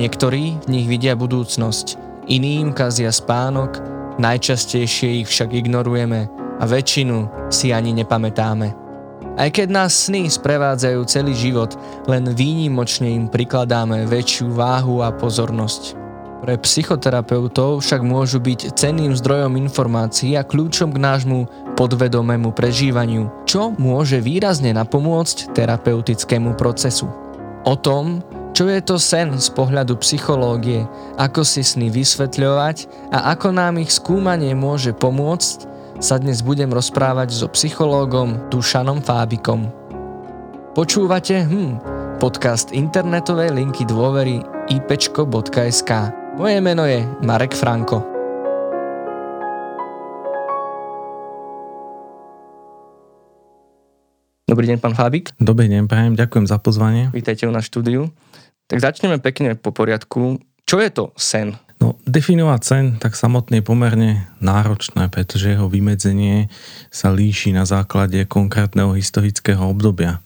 Niektorí v nich vidia budúcnosť, iným kazia spánok, najčastejšie ich však ignorujeme a väčšinu si ani nepamätáme. Aj keď nás sny sprevádzajú celý život, len výnimočne im prikladáme väčšiu váhu a pozornosť. Pre psychoterapeutov však môžu byť cenným zdrojom informácií a kľúčom k nášmu podvedomému prežívaniu, čo môže výrazne napomôcť terapeutickému procesu. O tom, čo je to sen z pohľadu psychológie, ako si sny vysvetľovať a ako nám ich skúmanie môže pomôcť, sa dnes budem rozprávať so psychológom Dušanom Fábikom. Počúvate hm, podcast internetovej linky dôvery ipečko.sk. Moje meno je Marek Franko. Dobrý deň, pán Fábik. Dobrý deň, prajem, ďakujem za pozvanie. Vítajte u na štúdiu. Tak začneme pekne po poriadku. Čo je to sen? No, definovať sen tak samotne je pomerne náročné, pretože jeho vymedzenie sa líši na základe konkrétneho historického obdobia.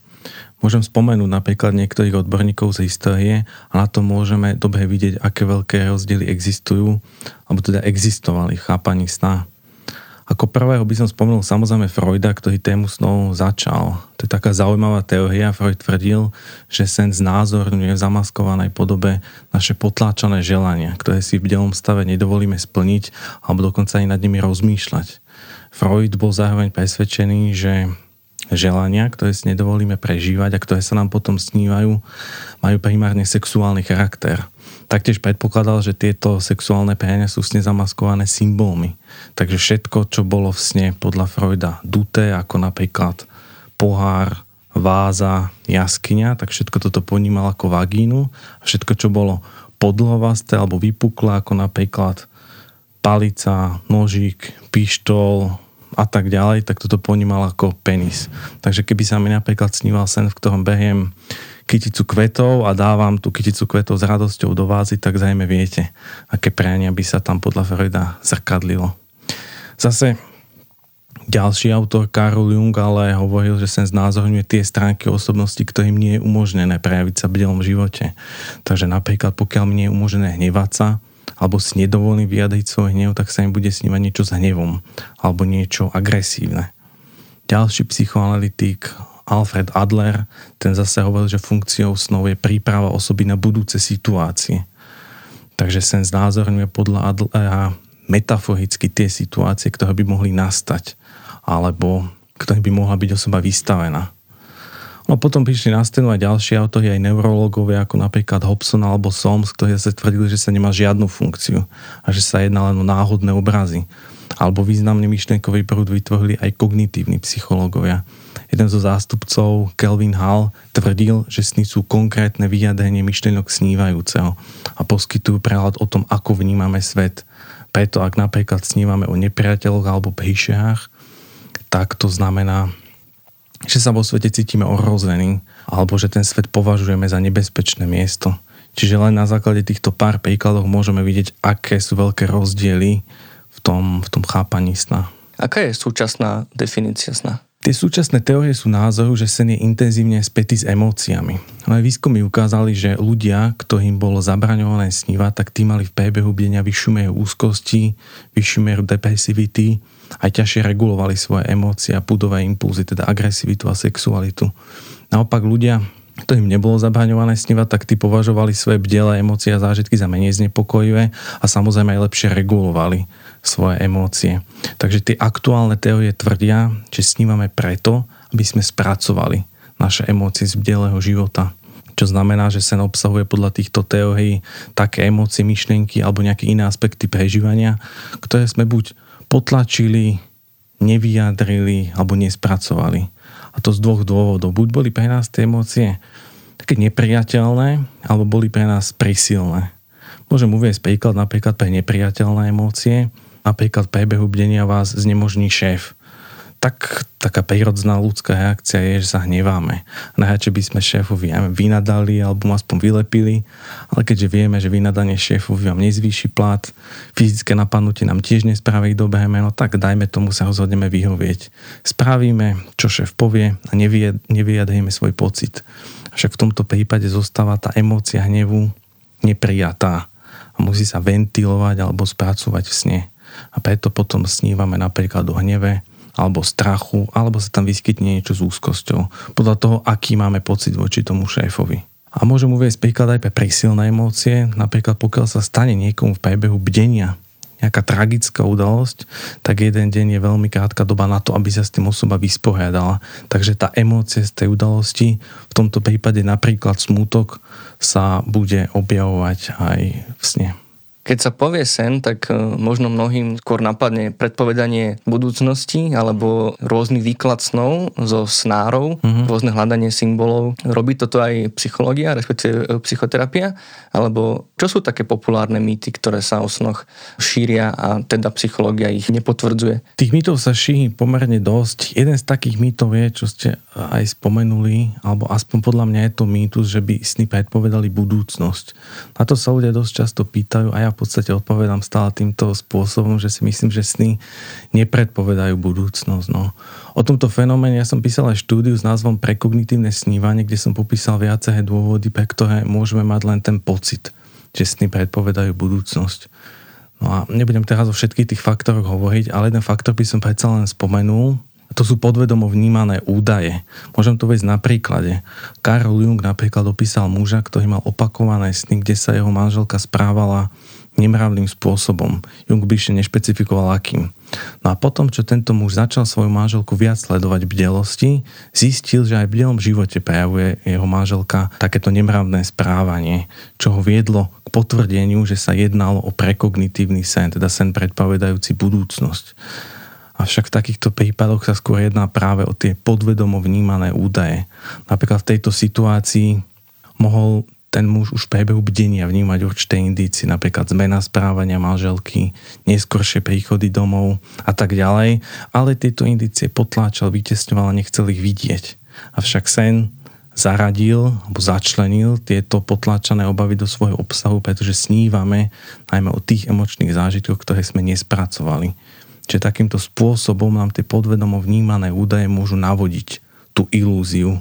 Môžem spomenúť napríklad niektorých odborníkov z histórie a na to môžeme dobre vidieť, aké veľké rozdiely existujú, alebo teda existovali v chápaní sna. Ako prvého by som spomenul samozrejme Freuda, ktorý tému snov začal. To je taká zaujímavá teória. Freud tvrdil, že sen znázorňuje v zamaskovanej podobe naše potláčané želania, ktoré si v delom stave nedovolíme splniť alebo dokonca aj nad nimi rozmýšľať. Freud bol zároveň presvedčený, že želania, ktoré si nedovolíme prežívať a ktoré sa nám potom snívajú, majú primárne sexuálny charakter. Taktiež predpokladal, že tieto sexuálne priania sú sne zamaskované symbolmi. Takže všetko, čo bolo v sne podľa Freuda duté, ako napríklad pohár, váza, jaskyňa, tak všetko toto ponímal ako vagínu všetko, čo bolo podlovasté alebo vypuklé, ako napríklad palica, nožík, pištol, a tak ďalej, tak toto ponímal ako penis. Takže keby sa mi napríklad sníval sen, v ktorom beriem kyticu kvetov a dávam tú kyticu kvetov s radosťou do vázy, tak zajme viete, aké priania by sa tam podľa Freuda zrkadlilo. Zase ďalší autor Karol Jung ale hovoril, že sen znázorňuje tie stránky osobnosti, ktorým nie je umožnené prejaviť sa v bielom živote. Takže napríklad pokiaľ mi nie je umožnené hnevať sa, alebo si nedovolí vyjadriť svoj hnev, tak sa im bude snívať niečo s hnevom alebo niečo agresívne. Ďalší psychoanalytik Alfred Adler, ten zase hovoril, že funkciou snov je príprava osoby na budúce situácie. Takže sen znázorňuje podľa Adlera metaforicky tie situácie, ktoré by mohli nastať alebo ktoré by mohla byť osoba vystavená. No potom prišli na scénu aj ďalší autori, aj neurológovia, ako napríklad Hobson alebo Soms, ktorí sa tvrdili, že sa nemá žiadnu funkciu a že sa jedná len o náhodné obrazy. Alebo významný myšlienkový prúd vytvorili aj kognitívni psychológovia. Jeden zo zástupcov, Kelvin Hall, tvrdil, že sny sú konkrétne vyjadrenie myšlienok snívajúceho a poskytujú prehľad o tom, ako vnímame svet. Preto ak napríklad snívame o nepriateľoch alebo príšerách, tak to znamená, že sa vo svete cítime ohrození alebo že ten svet považujeme za nebezpečné miesto. Čiže len na základe týchto pár príkladov môžeme vidieť, aké sú veľké rozdiely v tom, v tom chápaní sna. Aká je súčasná definícia sna? Tie súčasné teórie sú názoru, že sen je intenzívne spätý s emóciami. Ale výskumy ukázali, že ľudia, ktorým bolo zabraňované snívať, tak tí mali v priebehu bdenia vyššiu mieru úzkosti, vyššiu mieru depresivity, aj ťažšie regulovali svoje emócie a pudové impulzy, teda agresivitu a sexualitu. Naopak ľudia, ktorým nebolo zabraňované snívať, tak tí považovali svoje bdele emócie a zážitky za menej znepokojivé a samozrejme aj lepšie regulovali svoje emócie. Takže tie aktuálne teórie tvrdia, že snívame preto, aby sme spracovali naše emócie z bdelého života. Čo znamená, že sen obsahuje podľa týchto teórií také emócie, myšlienky alebo nejaké iné aspekty prežívania, ktoré sme buď potlačili, nevyjadrili alebo nespracovali. A to z dvoch dôvodov. Buď boli pre nás tie emócie také nepriateľné, alebo boli pre nás prisilné. Môžem uvieť príklad napríklad pre nepriateľné emócie napríklad prebehu bdenia vás znemožní šéf, tak taká prírodná ľudská reakcia je, že sa hneváme. Najradšej by sme šéfovi vynadali alebo aspoň vylepili, ale keďže vieme, že vynadanie šéfovi vám nezvýši plat, fyzické napadnutie nám tiež nespraví dobré meno, tak dajme tomu sa rozhodneme vyhovieť. Spravíme, čo šéf povie a nevyjadríme svoj pocit. Však v tomto prípade zostáva tá emócia hnevu neprijatá a musí sa ventilovať alebo spracovať v sne. A preto potom snívame napríklad o hneve, alebo strachu, alebo sa tam vyskytne niečo s úzkosťou. Podľa toho, aký máme pocit voči tomu šéfovi. A môžem uvieť príklad aj pre prísilné emócie, napríklad pokiaľ sa stane niekomu v priebehu bdenia nejaká tragická udalosť, tak jeden deň je veľmi krátka doba na to, aby sa s tým osoba vysporiadala. Takže tá emócia z tej udalosti, v tomto prípade napríklad smútok, sa bude objavovať aj v sne. Keď sa povie sen, tak e, možno mnohým skôr napadne predpovedanie budúcnosti alebo rôzny výklad snov zo snárov, mm-hmm. rôzne hľadanie symbolov. Robí toto aj psychológia, respektíve e, psychoterapia? Alebo čo sú také populárne mýty, ktoré sa o snoch šíria a teda psychológia ich nepotvrdzuje? Tých mýtov sa šíri pomerne dosť. Jeden z takých mýtov je, čo ste aj spomenuli, alebo aspoň podľa mňa je to mýtus, že by sny predpovedali budúcnosť. Na to sa ľudia dosť často pýtajú a ja v podstate odpovedám stále týmto spôsobom, že si myslím, že sny nepredpovedajú budúcnosť. No. O tomto fenoméne ja som písal aj štúdiu s názvom Prekognitívne snívanie, kde som popísal viaceré dôvody, pre ktoré môžeme mať len ten pocit, že sny predpovedajú budúcnosť. No a nebudem teraz o všetkých tých faktoroch hovoriť, ale jeden faktor by som predsa len spomenul, to sú podvedomo vnímané údaje. Môžem to vieť na príklade. Karl Jung napríklad opísal muža, ktorý mal opakované sny, kde sa jeho manželka správala nemravným spôsobom. Jung ešte nešpecifikoval akým. No a potom, čo tento muž začal svoju manželku viac sledovať bdelosti, zistil, že aj v bdelom živote prejavuje jeho manželka takéto nemravné správanie, čo ho viedlo k potvrdeniu, že sa jednalo o prekognitívny sen, teda sen predpovedajúci budúcnosť. Avšak v takýchto prípadoch sa skôr jedná práve o tie podvedomo vnímané údaje. Napríklad v tejto situácii mohol ten muž už v priebehu bdenia vnímať určité indície, napríklad zmena správania manželky, neskoršie príchody domov a tak ďalej, ale tieto indície potláčal, vytesňoval a nechcel ich vidieť. Avšak sen zaradil alebo začlenil tieto potláčané obavy do svojho obsahu, pretože snívame najmä o tých emočných zážitkoch, ktoré sme nespracovali. Čiže takýmto spôsobom nám tie podvedomo vnímané údaje môžu navodiť tú ilúziu,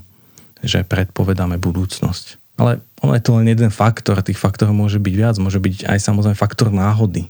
že predpovedáme budúcnosť. Ale ono je to len jeden faktor, tých faktorov môže byť viac, môže byť aj samozrejme faktor náhody.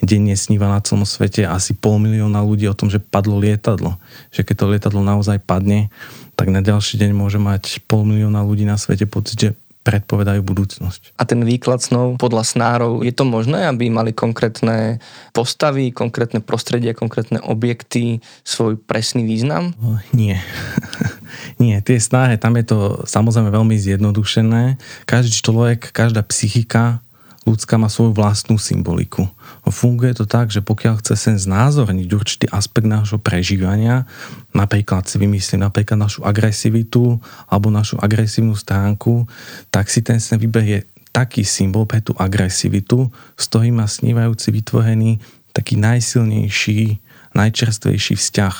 Denne sníva na celom svete asi pol milióna ľudí o tom, že padlo lietadlo. Že keď to lietadlo naozaj padne, tak na ďalší deň môže mať pol milióna ľudí na svete pocit, že predpovedajú budúcnosť. A ten výklad snov podľa snárov, je to možné, aby mali konkrétne postavy, konkrétne prostredie, konkrétne objekty, svoj presný význam? Nie. Nie, tie snáhe, tam je to samozrejme veľmi zjednodušené. Každý človek, každá psychika ľudská má svoju vlastnú symboliku. Funguje to tak, že pokiaľ chce sen znázorniť určitý aspekt nášho prežívania, napríklad si vymyslí napríklad našu agresivitu alebo našu agresívnu stránku, tak si ten sen vyberie taký symbol pre tú agresivitu, s ktorým má snívajúci vytvorený taký najsilnejší, najčerstvejší vzťah.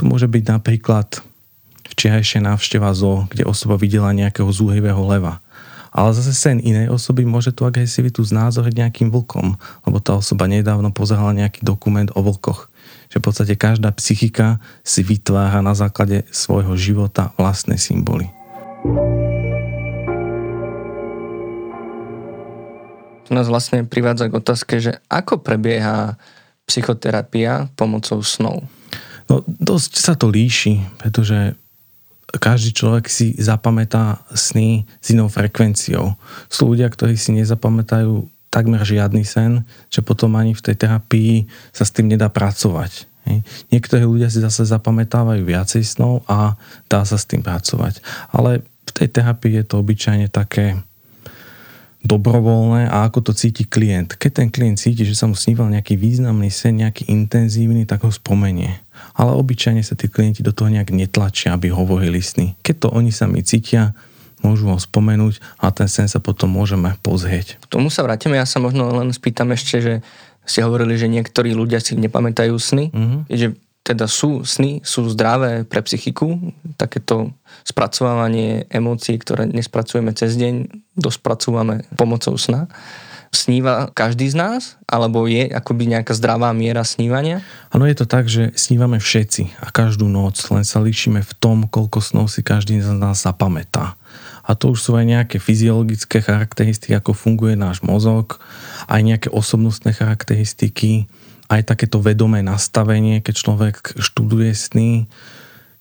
To môže byť napríklad včerajšia návšteva zo, kde osoba videla nejakého zúhivého leva ale zase sen inej osoby môže tú agresivitu znázoriť nejakým vlkom, lebo tá osoba nedávno pozerala nejaký dokument o vlkoch. Že v podstate každá psychika si vytvára na základe svojho života vlastné symboly. To nás vlastne privádza k otázke, že ako prebieha psychoterapia pomocou snov? No, dosť sa to líši, pretože každý človek si zapamätá sny s inou frekvenciou. Sú ľudia, ktorí si nezapamätajú takmer žiadny sen, že potom ani v tej terapii sa s tým nedá pracovať. Niektorí ľudia si zase zapamätávajú viacej snov a dá sa s tým pracovať. Ale v tej terapii je to obyčajne také dobrovoľné a ako to cíti klient. Keď ten klient cíti, že sa mu sníval nejaký významný sen, nejaký intenzívny, tak ho spomenie ale obyčajne sa tí klienti do toho nejak netlačia, aby hovorili sny. Keď to oni sami cítia, môžu ho spomenúť a ten sen sa potom môžeme pozrieť. K tomu sa vrátime, ja sa možno len spýtam ešte, že ste hovorili, že niektorí ľudia si nepamätajú sny, mm-hmm. že teda sú sny, sú zdravé pre psychiku, takéto spracovávanie emócií, ktoré nespracujeme cez deň, dospracúvame pomocou sna sníva každý z nás? Alebo je akoby nejaká zdravá miera snívania? Áno, je to tak, že snívame všetci a každú noc, len sa líšime v tom, koľko snov si každý z nás zapamätá. A to už sú aj nejaké fyziologické charakteristiky, ako funguje náš mozog, aj nejaké osobnostné charakteristiky, aj takéto vedomé nastavenie, keď človek študuje sny,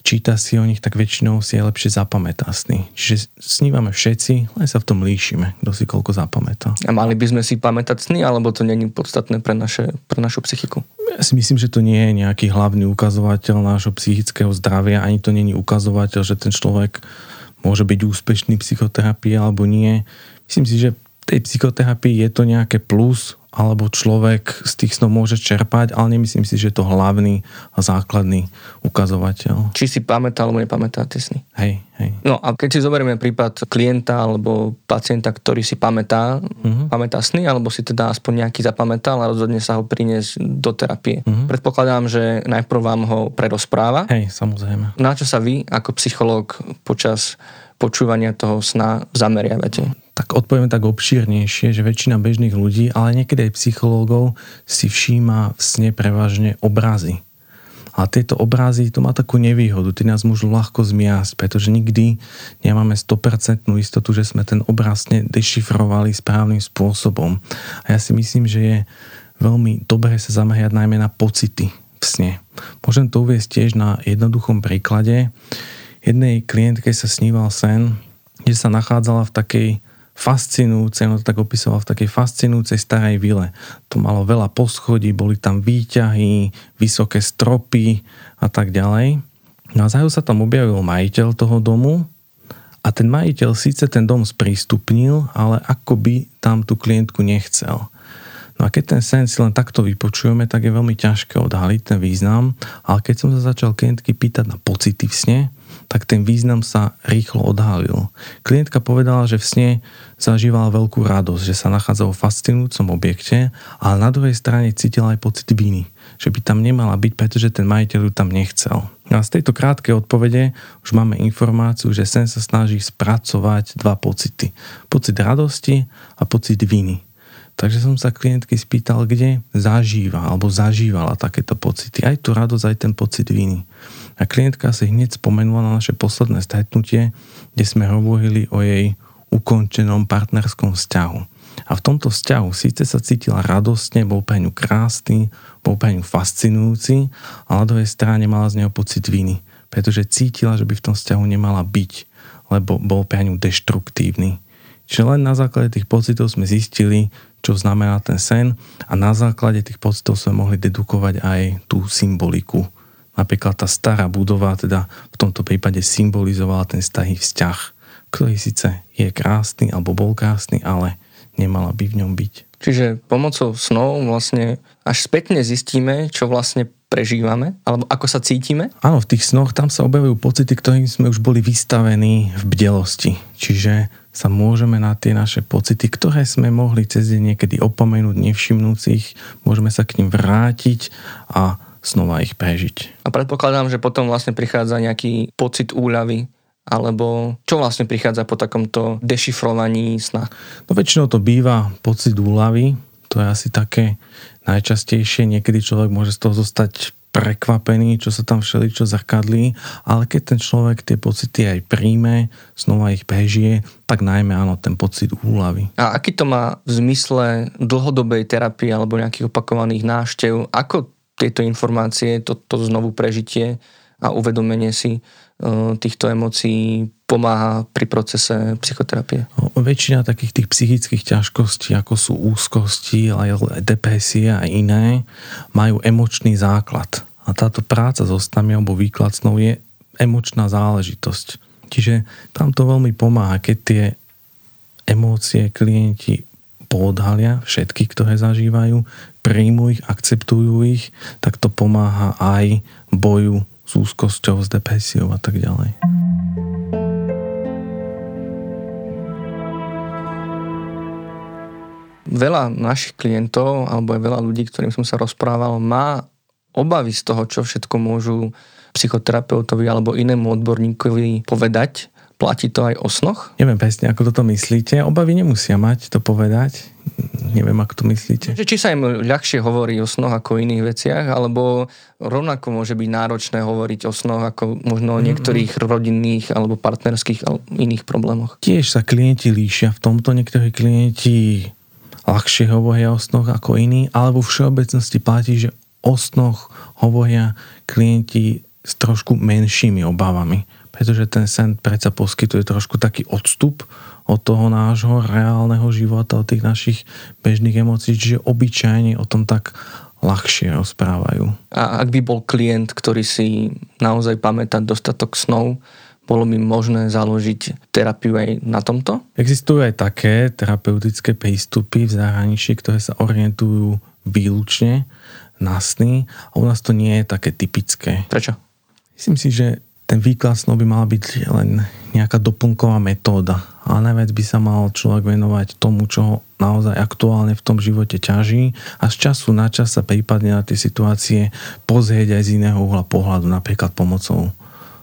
číta si o nich, tak väčšinou si je lepšie zapamätá sny. Čiže snívame všetci, len sa v tom líšime, kto si koľko zapamätá. A mali by sme si pamätať sny, alebo to není podstatné pre, naše, pre našu psychiku? Ja si myslím, že to nie je nejaký hlavný ukazovateľ nášho psychického zdravia, ani to není ukazovateľ, že ten človek môže byť úspešný v psychoterapii alebo nie. Myslím si, že tej psychoterapii je to nejaké plus, alebo človek z tých snov môže čerpať, ale nemyslím si, že je to hlavný a základný ukazovateľ. Či si pamätá alebo nepamätá tie sny. Hej, hej. No a keď si zoberieme prípad klienta alebo pacienta, ktorý si pamätá, uh-huh. pamätá sny, alebo si teda aspoň nejaký zapamätal a rozhodne sa ho priniesť do terapie. Uh-huh. Predpokladám, že najprv vám ho predospráva. Hej, samozrejme. Na čo sa vy ako psychológ počas počúvania toho sna zameriavate? tak odpoviem tak obšírnejšie, že väčšina bežných ľudí, ale niekedy aj psychológov si všíma v sne prevažne obrazy. A tieto obrazy, to má takú nevýhodu, tie nás môžu ľahko zmiasť, pretože nikdy nemáme 100% istotu, že sme ten obraz dešifrovali správnym spôsobom. A ja si myslím, že je veľmi dobré sa zamerať najmä na pocity v sne. Môžem to uvieť tiež na jednoduchom príklade. Jednej klientke sa sníval sen, kde sa nachádzala v takej fascinujúce, on to tak opisoval v takej fascinujúcej starej vile. To malo veľa poschodí, boli tam výťahy, vysoké stropy a tak ďalej. No a zrazu sa tam objavil majiteľ toho domu a ten majiteľ síce ten dom sprístupnil, ale ako by tam tú klientku nechcel. No a keď ten sen si len takto vypočujeme, tak je veľmi ťažké odhaliť ten význam, ale keď som sa začal klientky pýtať na pocity v sne, tak ten význam sa rýchlo odhalil. Klientka povedala, že v sne zažívala veľkú radosť, že sa nachádza vo fascinujúcom objekte, ale na druhej strane cítila aj pocit viny, že by tam nemala byť, pretože ten majiteľ ju tam nechcel. A z tejto krátkej odpovede už máme informáciu, že sen sa snaží spracovať dva pocity. Pocit radosti a pocit viny. Takže som sa klientky spýtal, kde zažíva alebo zažívala takéto pocity. Aj tú radosť, aj ten pocit viny. A klientka si hneď spomenula na naše posledné stretnutie, kde sme hovorili o jej ukončenom partnerskom vzťahu. A v tomto vzťahu síce sa cítila radostne, bol pre ňu krásny, bol pre ňu fascinujúci, ale na druhej strane mala z neho pocit viny, pretože cítila, že by v tom vzťahu nemala byť, lebo bol pre ňu deštruktívny. Čiže len na základe tých pocitov sme zistili, čo znamená ten sen a na základe tých pocitov sme mohli dedukovať aj tú symboliku Napríklad tá stará budova teda v tomto prípade symbolizovala ten starý vzťah, ktorý síce je krásny alebo bol krásny, ale nemala by v ňom byť. Čiže pomocou snov vlastne až spätne zistíme, čo vlastne prežívame, alebo ako sa cítime? Áno, v tých snoch tam sa objavujú pocity, ktorým sme už boli vystavení v bdelosti. Čiže sa môžeme na tie naše pocity, ktoré sme mohli cez deň niekedy opomenúť, nevšimnúcich, môžeme sa k ním vrátiť a znova ich prežiť. A predpokladám, že potom vlastne prichádza nejaký pocit úľavy, alebo čo vlastne prichádza po takomto dešifrovaní sna? No väčšinou to býva pocit úľavy, to je asi také najčastejšie, niekedy človek môže z toho zostať prekvapený, čo sa tam všeličo zrkadlí, ale keď ten človek tie pocity aj príjme, znova ich prežije, tak najmä áno, ten pocit úľavy. A aký to má v zmysle dlhodobej terapie alebo nejakých opakovaných náštev? Ako tieto informácie, to, to znovu prežitie a uvedomenie si e, týchto emócií pomáha pri procese psychoterapie? Väčšina takých tých psychických ťažkostí, ako sú úzkosti, depresie a iné, majú emočný základ. A táto práca so snami alebo výklad snov je emočná záležitosť. Čiže tam to veľmi pomáha, keď tie emócie klienti poodhalia, všetky, ktoré zažívajú, príjmu ich, akceptujú ich, tak to pomáha aj boju s úzkosťou, s depresiou a tak ďalej. Veľa našich klientov, alebo aj veľa ľudí, ktorým som sa rozprával, má obavy z toho, čo všetko môžu psychoterapeutovi alebo inému odborníkovi povedať Platí to aj o snoch? Neviem presne, ako toto myslíte. Obavy nemusia mať to povedať. Neviem, ako to myslíte. Či sa im ľahšie hovorí o snoch ako o iných veciach, alebo rovnako môže byť náročné hovoriť o snoch ako možno o niektorých rodinných alebo partnerských alebo iných problémoch. Tiež sa klienti líšia. V tomto niektorí klienti ľahšie hovoria o snoch ako iní, alebo v všeobecnosti platí, že o snoch hovoria klienti s trošku menšími obavami, pretože ten sen predsa poskytuje trošku taký odstup od toho nášho reálneho života, od tých našich bežných emócií, čiže obyčajne o tom tak ľahšie rozprávajú. A ak by bol klient, ktorý si naozaj pamätá dostatok snov, bolo by možné založiť terapiu aj na tomto? Existujú aj také terapeutické prístupy v zahraničí, ktoré sa orientujú výlučne na sny a u nás to nie je také typické. Prečo? Myslím si, že ten výklad snov by mala byť len nejaká doplnková metóda. A najviac by sa mal človek venovať tomu, čo naozaj aktuálne v tom živote ťaží a z času na čas sa prípadne na tie situácie pozrieť aj z iného uhla pohľadu, napríklad pomocou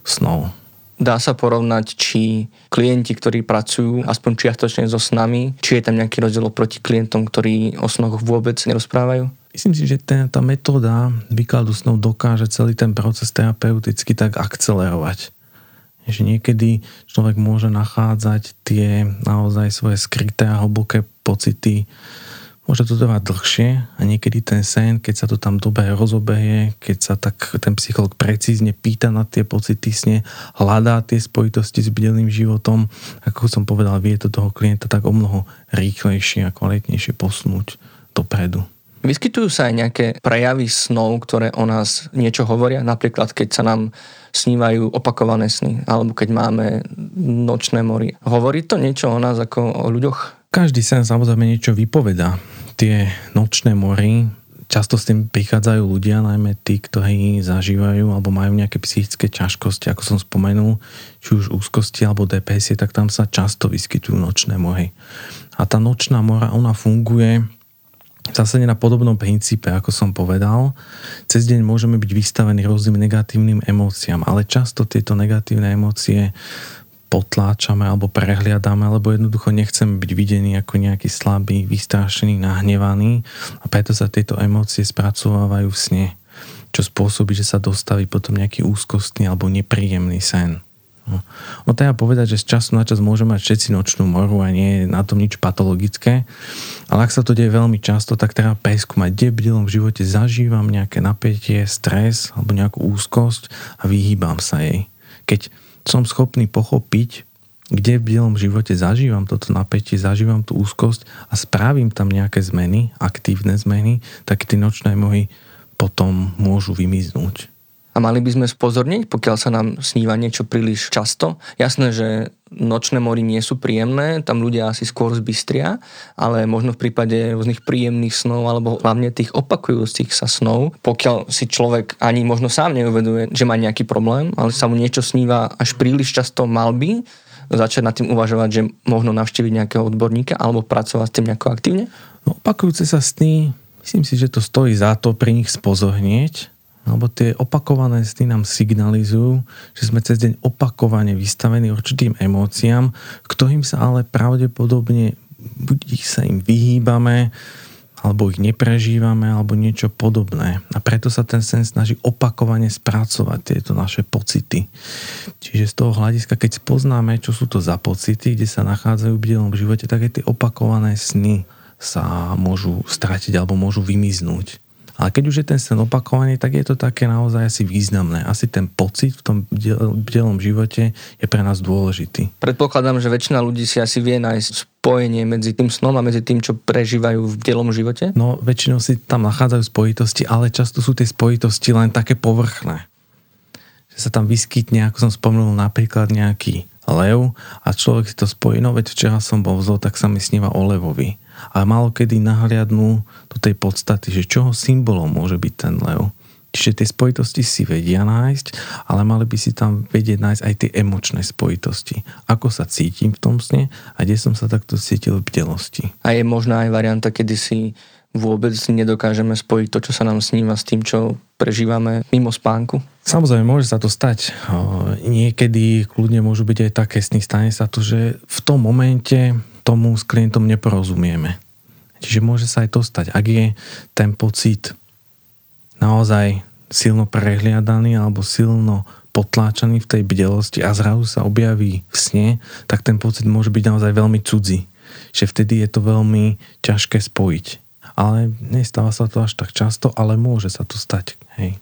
snov. Dá sa porovnať, či klienti, ktorí pracujú aspoň čiastočne so snami, či je tam nejaký rozdiel proti klientom, ktorí o snoch vôbec nerozprávajú? Myslím si, že ten, tá metóda výkladu snov dokáže celý ten proces terapeuticky tak akcelerovať. Že niekedy človek môže nachádzať tie naozaj svoje skryté a hlboké pocity. Môže to trvať dlhšie a niekedy ten sen, keď sa to tam dobre rozobeje, keď sa tak ten psycholog precízne pýta na tie pocity sne, hľadá tie spojitosti s bdelým životom, ako som povedal, vie to toho klienta tak o mnoho rýchlejšie a kvalitnejšie posunúť dopredu. Vyskytujú sa aj nejaké prejavy snov, ktoré o nás niečo hovoria, napríklad keď sa nám snívajú opakované sny, alebo keď máme nočné mory. Hovorí to niečo o nás ako o ľuďoch? Každý sen samozrejme niečo vypoveda. Tie nočné mory, často s tým prichádzajú ľudia, najmä tí, ktorí zažívajú alebo majú nejaké psychické ťažkosti, ako som spomenul, či už úzkosti alebo depresie, tak tam sa často vyskytujú nočné mory. A tá nočná mora, ona funguje zase na podobnom princípe, ako som povedal. Cez deň môžeme byť vystavení rôznym negatívnym emóciám, ale často tieto negatívne emócie potláčame alebo prehliadame, alebo jednoducho nechceme byť videní ako nejaký slabý, vystrašený, nahnevaný a preto sa tieto emócie spracovávajú v sne, čo spôsobí, že sa dostaví potom nejaký úzkostný alebo nepríjemný sen. No, no treba povedať, že z času na čas môžeme mať všetci nočnú moru a nie je na tom nič patologické, ale ak sa to deje veľmi často, tak treba preskúmať, kde v v živote zažívam nejaké napätie, stres alebo nejakú úzkosť a vyhýbam sa jej. Keď som schopný pochopiť, kde v bielom živote zažívam toto napätie, zažívam tú úzkosť a spravím tam nejaké zmeny, aktívne zmeny, tak tie nočné mohy potom môžu vymiznúť a mali by sme spozorniť, pokiaľ sa nám sníva niečo príliš často. Jasné, že nočné mory nie sú príjemné, tam ľudia asi skôr zbystria, ale možno v prípade rôznych príjemných snov alebo hlavne tých opakujúcich sa snov, pokiaľ si človek ani možno sám neuveduje, že má nejaký problém, ale sa mu niečo sníva až príliš často, mal by začať nad tým uvažovať, že možno navštíviť nejakého odborníka alebo pracovať s tým nejako aktívne? No, opakujúce sa sny, myslím si, že to stojí za to pri nich spozornieť, lebo tie opakované sny nám signalizujú, že sme cez deň opakovane vystavení určitým emóciám, ktorým sa ale pravdepodobne buď ich sa im vyhýbame, alebo ich neprežívame, alebo niečo podobné. A preto sa ten sen snaží opakovane spracovať tieto naše pocity. Čiže z toho hľadiska, keď spoznáme, čo sú to za pocity, kde sa nachádzajú v bielom živote, tak aj tie opakované sny sa môžu stratiť alebo môžu vymiznúť. Ale keď už je ten sen opakovaný, tak je to také naozaj asi významné. Asi ten pocit v tom bdelom živote je pre nás dôležitý. Predpokladám, že väčšina ľudí si asi vie nájsť spojenie medzi tým snom a medzi tým, čo prežívajú v bdelom živote? No, väčšinou si tam nachádzajú spojitosti, ale často sú tie spojitosti len také povrchné. Že sa tam vyskytne, ako som spomenul, napríklad nejaký lev a človek si to spojí, no veď včera som bol vzol, tak sa mi sníva o levovi ale malo kedy nahliadnú do tej podstaty, že čoho symbolom môže byť ten lev. Čiže tie spojitosti si vedia nájsť, ale mali by si tam vedieť nájsť aj tie emočné spojitosti. Ako sa cítim v tom sne a kde som sa takto cítil v bdelosti. A je možná aj varianta, kedy si vôbec nedokážeme spojiť to, čo sa nám sníva s tým, čo prežívame mimo spánku? Samozrejme, môže sa to stať. Niekedy kľudne môžu byť aj také sny. Stane sa to, že v tom momente tomu s klientom neporozumieme. Čiže môže sa aj to stať. Ak je ten pocit naozaj silno prehliadaný alebo silno potláčaný v tej bdelosti a zrazu sa objaví v sne, tak ten pocit môže byť naozaj veľmi cudzí. Že vtedy je to veľmi ťažké spojiť. Ale nestáva sa to až tak často, ale môže sa to stať. Hej.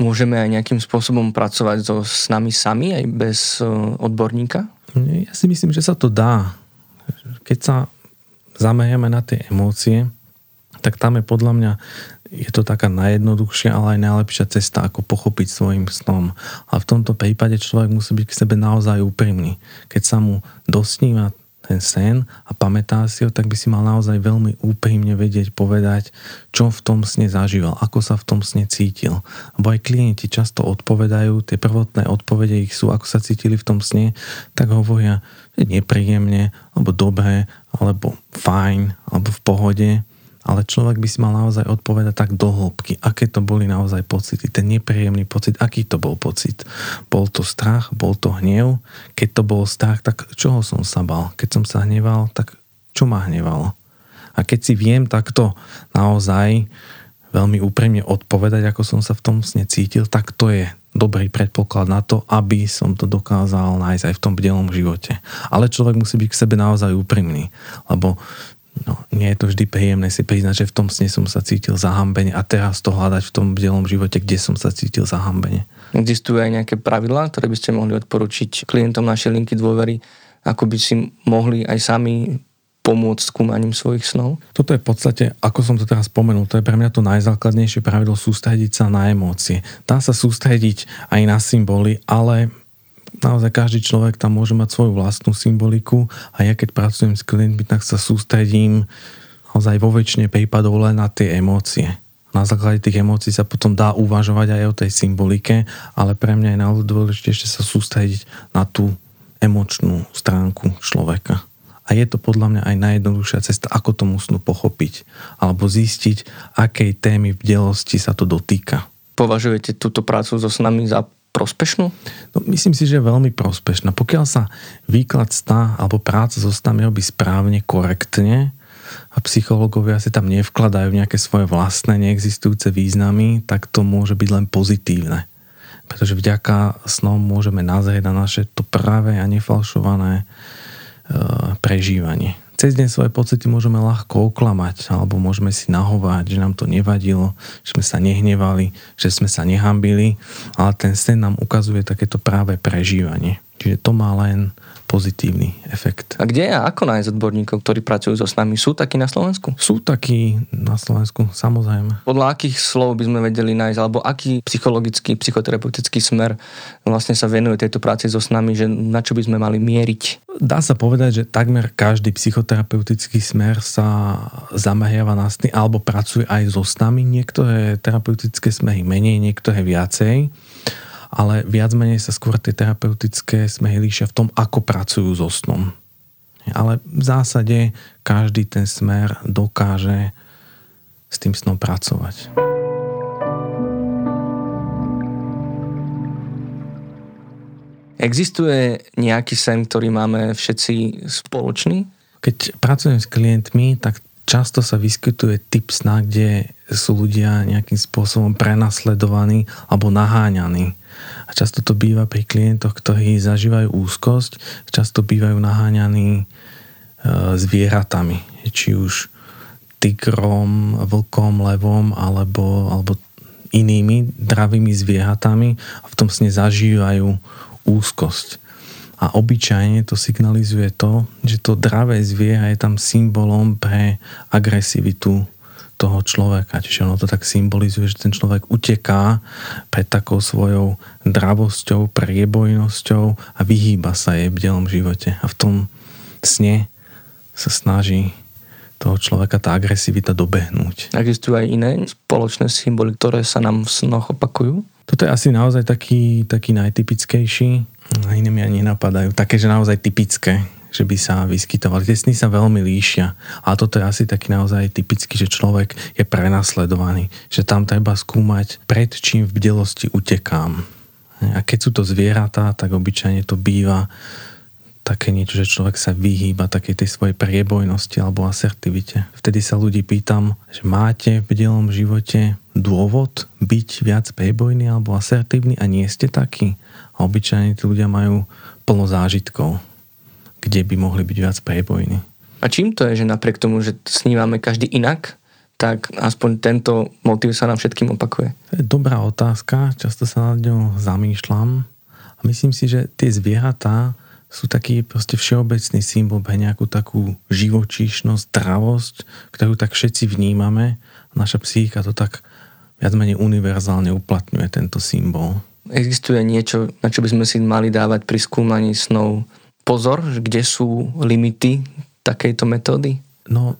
Môžeme aj nejakým spôsobom pracovať so s nami sami, aj bez e, odborníka? Ja si myslím, že sa to dá. Keď sa zameriame na tie emócie, tak tam je podľa mňa je to taká najjednoduchšia, ale aj najlepšia cesta, ako pochopiť svojim snom. A v tomto prípade človek musí byť k sebe naozaj úprimný. Keď sa mu dosníva ten sen a pamätá si ho, tak by si mal naozaj veľmi úprimne vedieť povedať, čo v tom sne zažíval, ako sa v tom sne cítil. Lebo aj klienti často odpovedajú, tie prvotné odpovede ich sú, ako sa cítili v tom sne, tak hovoria nepríjemne, alebo dobre, alebo fajn, alebo v pohode ale človek by si mal naozaj odpovedať tak do hĺbky, aké to boli naozaj pocity, ten nepríjemný pocit, aký to bol pocit. Bol to strach, bol to hnev, keď to bol strach, tak čoho som sa bal? Keď som sa hneval, tak čo ma hnevalo? A keď si viem takto naozaj veľmi úprimne odpovedať, ako som sa v tom sne cítil, tak to je dobrý predpoklad na to, aby som to dokázal nájsť aj v tom bdelom živote. Ale človek musí byť k sebe naozaj úprimný, lebo No, nie je to vždy príjemné si priznať, že v tom sne som sa cítil zahambene a teraz to hľadať v tom bdelom živote, kde som sa cítil zahambene. Existujú aj nejaké pravidlá, ktoré by ste mohli odporučiť klientom našej linky dôvery, ako by si mohli aj sami pomôcť skúmaním svojich snov? Toto je v podstate, ako som to teraz spomenul, to je pre mňa to najzákladnejšie pravidlo sústrediť sa na emócie. Dá sa sústrediť aj na symboly, ale naozaj každý človek tam môže mať svoju vlastnú symboliku a ja keď pracujem s klientmi, tak sa sústredím naozaj vo väčšine prípadov len na tie emócie. Na základe tých emócií sa potom dá uvažovať aj o tej symbolike, ale pre mňa je najdôležitejšie sa sústrediť na tú emočnú stránku človeka. A je to podľa mňa aj najjednoduchšia cesta, ako to musnú pochopiť. Alebo zistiť, akej témy v delosti sa to dotýka. Považujete túto prácu so snami za prospešnú? No, myslím si, že je veľmi prospešná. Pokiaľ sa výklad stá alebo práca so snami robí správne, korektne a psychológovia si tam nevkladajú nejaké svoje vlastné neexistujúce významy, tak to môže byť len pozitívne. Pretože vďaka snom môžeme nazrieť na naše to práve a nefalšované e, prežívanie cez deň svoje pocity môžeme ľahko oklamať alebo môžeme si nahovať, že nám to nevadilo, že sme sa nehnevali, že sme sa nehambili, ale ten sen nám ukazuje takéto práve prežívanie. Čiže to má len pozitívny efekt. A kde a ako nájsť odborníkov, ktorí pracujú so s nami? Sú takí na Slovensku? Sú takí na Slovensku, samozrejme. Podľa akých slov by sme vedeli nájsť, alebo aký psychologický, psychoterapeutický smer vlastne sa venuje tejto práci so s nami, že na čo by sme mali mieriť? Dá sa povedať, že takmer každý psychoterapeutický smer sa zameriava na sny alebo pracuje aj so snami. Niektoré terapeutické smery menej, niektoré viacej ale viac menej sa skôr tie terapeutické smehy líšia v tom, ako pracujú so snom. Ale v zásade každý ten smer dokáže s tým snom pracovať. Existuje nejaký sen, ktorý máme všetci spoločný? Keď pracujem s klientmi, tak často sa vyskytuje typ sna, kde sú ľudia nejakým spôsobom prenasledovaní alebo naháňaní. A často to býva pri klientoch, ktorí zažívajú úzkosť, často bývajú naháňaní e, zvieratami, či už tygrom, vlkom, levom alebo, alebo inými dravými zvieratami a v tom sne zažívajú úzkosť. A obyčajne to signalizuje to, že to dravé zviera je tam symbolom pre agresivitu toho človeka. Čiže ono to tak symbolizuje, že ten človek uteká pred takou svojou dravosťou, priebojnosťou a vyhýba sa jej v delom živote. A v tom sne sa snaží toho človeka tá agresivita dobehnúť. Existujú aj iné spoločné symboly, ktoré sa nám v snoch opakujú? Toto je asi naozaj taký, taký najtypickejší. Iné mi ani napadajú. Také, že naozaj typické že by sa vyskytovali. Tie sny sa veľmi líšia. A toto je asi taký naozaj typický, že človek je prenasledovaný. Že tam treba skúmať, pred čím v bdelosti utekám. A keď sú to zvieratá, tak obyčajne to býva také niečo, že človek sa vyhýba takej tej svojej priebojnosti alebo asertivite. Vtedy sa ľudí pýtam, že máte v bdelom živote dôvod byť viac priebojný alebo asertívny a nie ste takí. A obyčajne tí ľudia majú plno zážitkov, kde by mohli byť viac priebojní. A čím to je, že napriek tomu, že snívame každý inak, tak aspoň tento motív sa nám všetkým opakuje? To je dobrá otázka, často sa nad ňou zamýšľam a myslím si, že tie zvieratá sú taký proste všeobecný symbol pre nejakú takú živočíšnosť, zdravosť, ktorú tak všetci vnímame. Naša psychika to tak viac menej univerzálne uplatňuje tento symbol. Existuje niečo, na čo by sme si mali dávať pri skúmaní snov pozor, kde sú limity takejto metódy? No,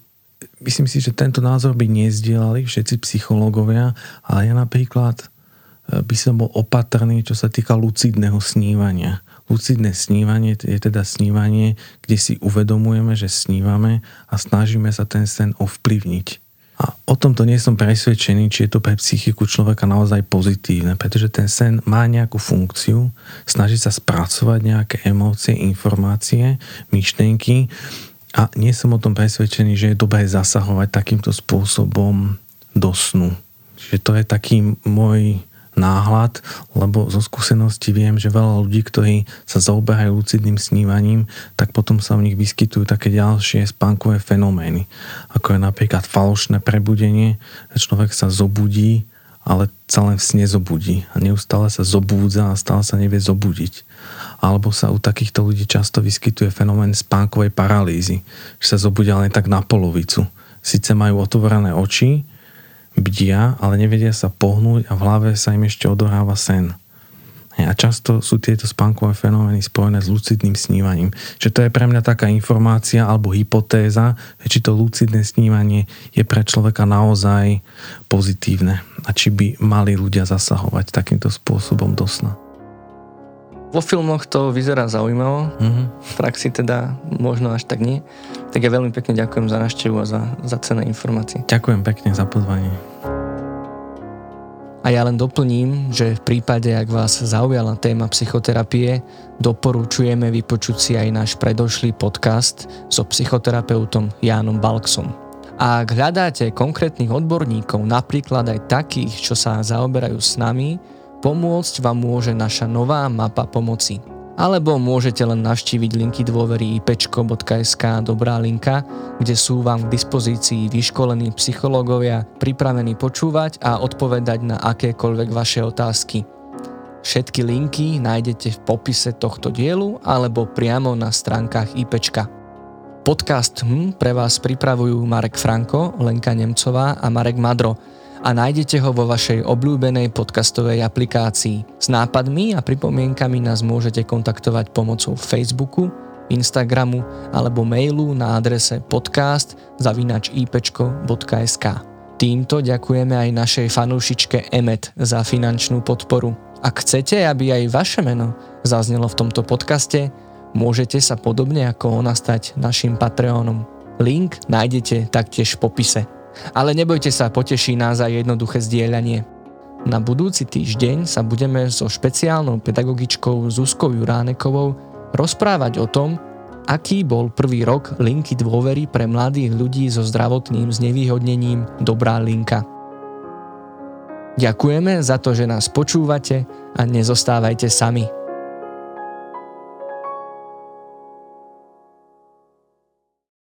myslím si, že tento názor by nezdielali všetci psychológovia, ale ja napríklad eh, by som bol opatrný, čo sa týka lucidného snívania. Lucidné snívanie je teda snívanie, kde si uvedomujeme, že snívame a snažíme sa ten sen ovplyvniť. A o tomto nie som presvedčený, či je to pre psychiku človeka naozaj pozitívne, pretože ten sen má nejakú funkciu, snaží sa spracovať nejaké emócie, informácie, myšlienky a nie som o tom presvedčený, že je dobré zasahovať takýmto spôsobom do snu. Čiže to je taký môj náhľad, lebo zo skúsenosti viem, že veľa ľudí, ktorí sa zaoberajú lucidným snívaním, tak potom sa v nich vyskytujú také ďalšie spánkové fenomény, ako je napríklad falošné prebudenie, človek sa zobudí, ale sa len v sne zobudí a neustále sa zobúdza a stále sa nevie zobudiť. Alebo sa u takýchto ľudí často vyskytuje fenomén spánkovej paralýzy, že sa zobudia len tak na polovicu. Sice majú otvorené oči, bdia, ale nevedia sa pohnúť a v hlave sa im ešte odohráva sen. A často sú tieto spánkové fenomény spojené s lucidným snívaním. Že to je pre mňa taká informácia alebo hypotéza, či to lucidné snívanie je pre človeka naozaj pozitívne a či by mali ľudia zasahovať takýmto spôsobom do sna. Vo filmoch to vyzerá zaujímavo, mm-hmm. v praxi teda možno až tak nie. Tak ja veľmi pekne ďakujem za návštevu a za, za cené informácie. Ďakujem pekne za pozvanie. A ja len doplním, že v prípade, ak vás zaujala téma psychoterapie, doporučujeme vypočuť si aj náš predošlý podcast so psychoterapeutom Jánom Balksom. A ak hľadáte konkrétnych odborníkov, napríklad aj takých, čo sa zaoberajú s nami, Pomôcť vám môže naša nová mapa pomoci. Alebo môžete len navštíviť linky dôvery ipečko.sk Dobrá linka, kde sú vám k dispozícii vyškolení psychológovia pripravení počúvať a odpovedať na akékoľvek vaše otázky. Všetky linky nájdete v popise tohto dielu alebo priamo na stránkach IPčka. Podcast hm pre vás pripravujú Marek Franko, Lenka Nemcová a Marek Madro – a nájdete ho vo vašej obľúbenej podcastovej aplikácii. S nápadmi a pripomienkami nás môžete kontaktovať pomocou Facebooku, Instagramu alebo mailu na adrese podcast zavinačipečko.sk. Týmto ďakujeme aj našej fanúšičke Emet za finančnú podporu. Ak chcete, aby aj vaše meno zaznelo v tomto podcaste, môžete sa podobne ako ona stať našim Patreonom. Link nájdete taktiež v popise. Ale nebojte sa, poteší nás aj jednoduché zdieľanie. Na budúci týždeň sa budeme so špeciálnou pedagogičkou Zuzkou Juránekovou rozprávať o tom, aký bol prvý rok linky dôvery pre mladých ľudí so zdravotným znevýhodnením Dobrá linka. Ďakujeme za to, že nás počúvate a nezostávajte sami.